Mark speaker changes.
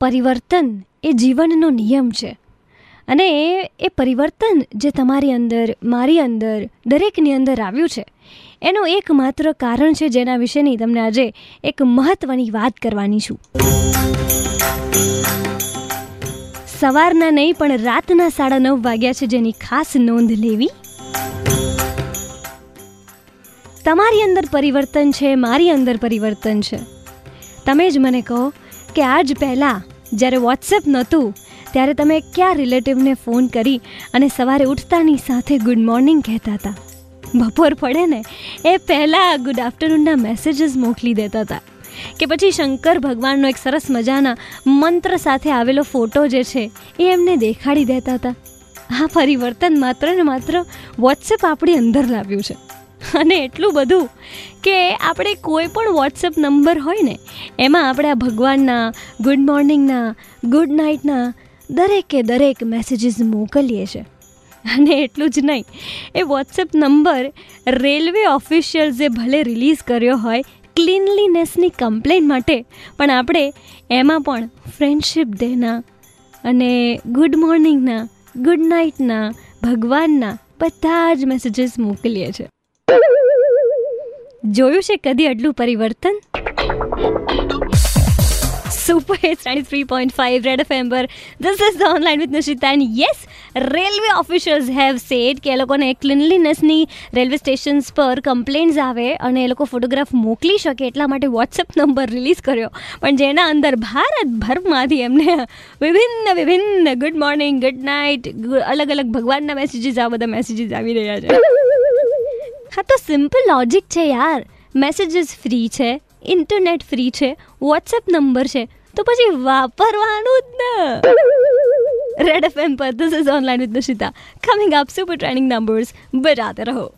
Speaker 1: પરિવર્તન એ જીવનનો નિયમ છે. અને એ પરિવર્તન જે તમારી અંદર, મારી અંદર, દરેકની અંદર આવ્યું છે, એનું એકમાત્ર કારણ છે જેના વિશેની તમને આજે એક મહત્ત્વની વાત કરવાની છું. સવારના નહીં, પણ રાતના સાડા નવ વાગ્યા છે જેની ખાસ નોંધ લેવી. તમારી અંદર પરિવર્તન છે, મારી અંદર પરિવર્તન છે. તમે જ મને કહો કે આજ પહેલાં જ્યારે વોટ્સએપ નહોતું, ત્યારે તમે ક્યાં રિલેટિવને ફોન કરી અને સવારે ઉઠતાની સાથે ગુડ મોર્નિંગ કહેતા હતા? બપોર પડે ને, એ પહેલાં ગુડ આફ્ટરનૂનના મેસેજીસ મોકલી દેતા હતા. કે પછી શંકર ભગવાનનો એક સરસ મજાના મંત્ર સાથે આવેલો ફોટો જે છે, એ એમને દેખાડી દેતા હતા. આ પરિવર્તન માત્ર ને માત્ર વોટ્સએપ આપણી અંદર લાવ્યું છે. અને એટલું બધું કે આપણે કોઈ પણ વોટ્સએપ નંબર હોય ને, એમાં આપણે આ ભગવાનના ગુડ મોર્નિંગના, ગુડ નાઇટના દરેકે દરેક મેસેજીસ મોકલીએ છીએ અને એટલું જ નહીં, એ વોટ્સએપ નંબર રેલવે ઓફિશિયલ્સે ભલે રિલીઝ કર્યો હોય ક્લીનલીનેસની કમ્પ્લેન માટે, પણ આપણે એમાં પણ ફ્રેન્ડશિપ ડેના અને ગુડ મોર્નિંગના, ગુડ નાઇટના, ભગવાનના બધા જ મેસેજીસ મોકલીએ છીએ જોયું છે કદી આટલું પરિવર્તન? Three point five red F amber this is the online with Nishita and yes railway officials have said કે એ લોકોને ક્લિનલીનેસની રેલવે સ્ટેશન્સ પર કમ્પ્લેન્ટ્સ આવે અને એ લોકો ફોટોગ્રાફ મોકલી શકે એટલા માટે વોટ્સએપ નંબર રિલીઝ કર્યો પણ જેના અંદર ભારતભરમાંથી એમને વિભિન્ન વિભિન્ન ગુડ મોર્નિંગ ગુડ નાઇટ અલગ અલગ ભગવાનના મેસેજીસ આ બધા મેસેજીસ આવી રહ્યા છે હા તો સિમ્પલ લોજિક છે યાર મેસેજીસ ફ્રી છે ઇન્ટરનેટ ફ્રી છે, વોટ્સએપ નંબર છે, તો પછી વાપરવાનું જ ને. રેડ એફ એમ પર this is online with Nishita coming up super training numbers બજાતે રહો.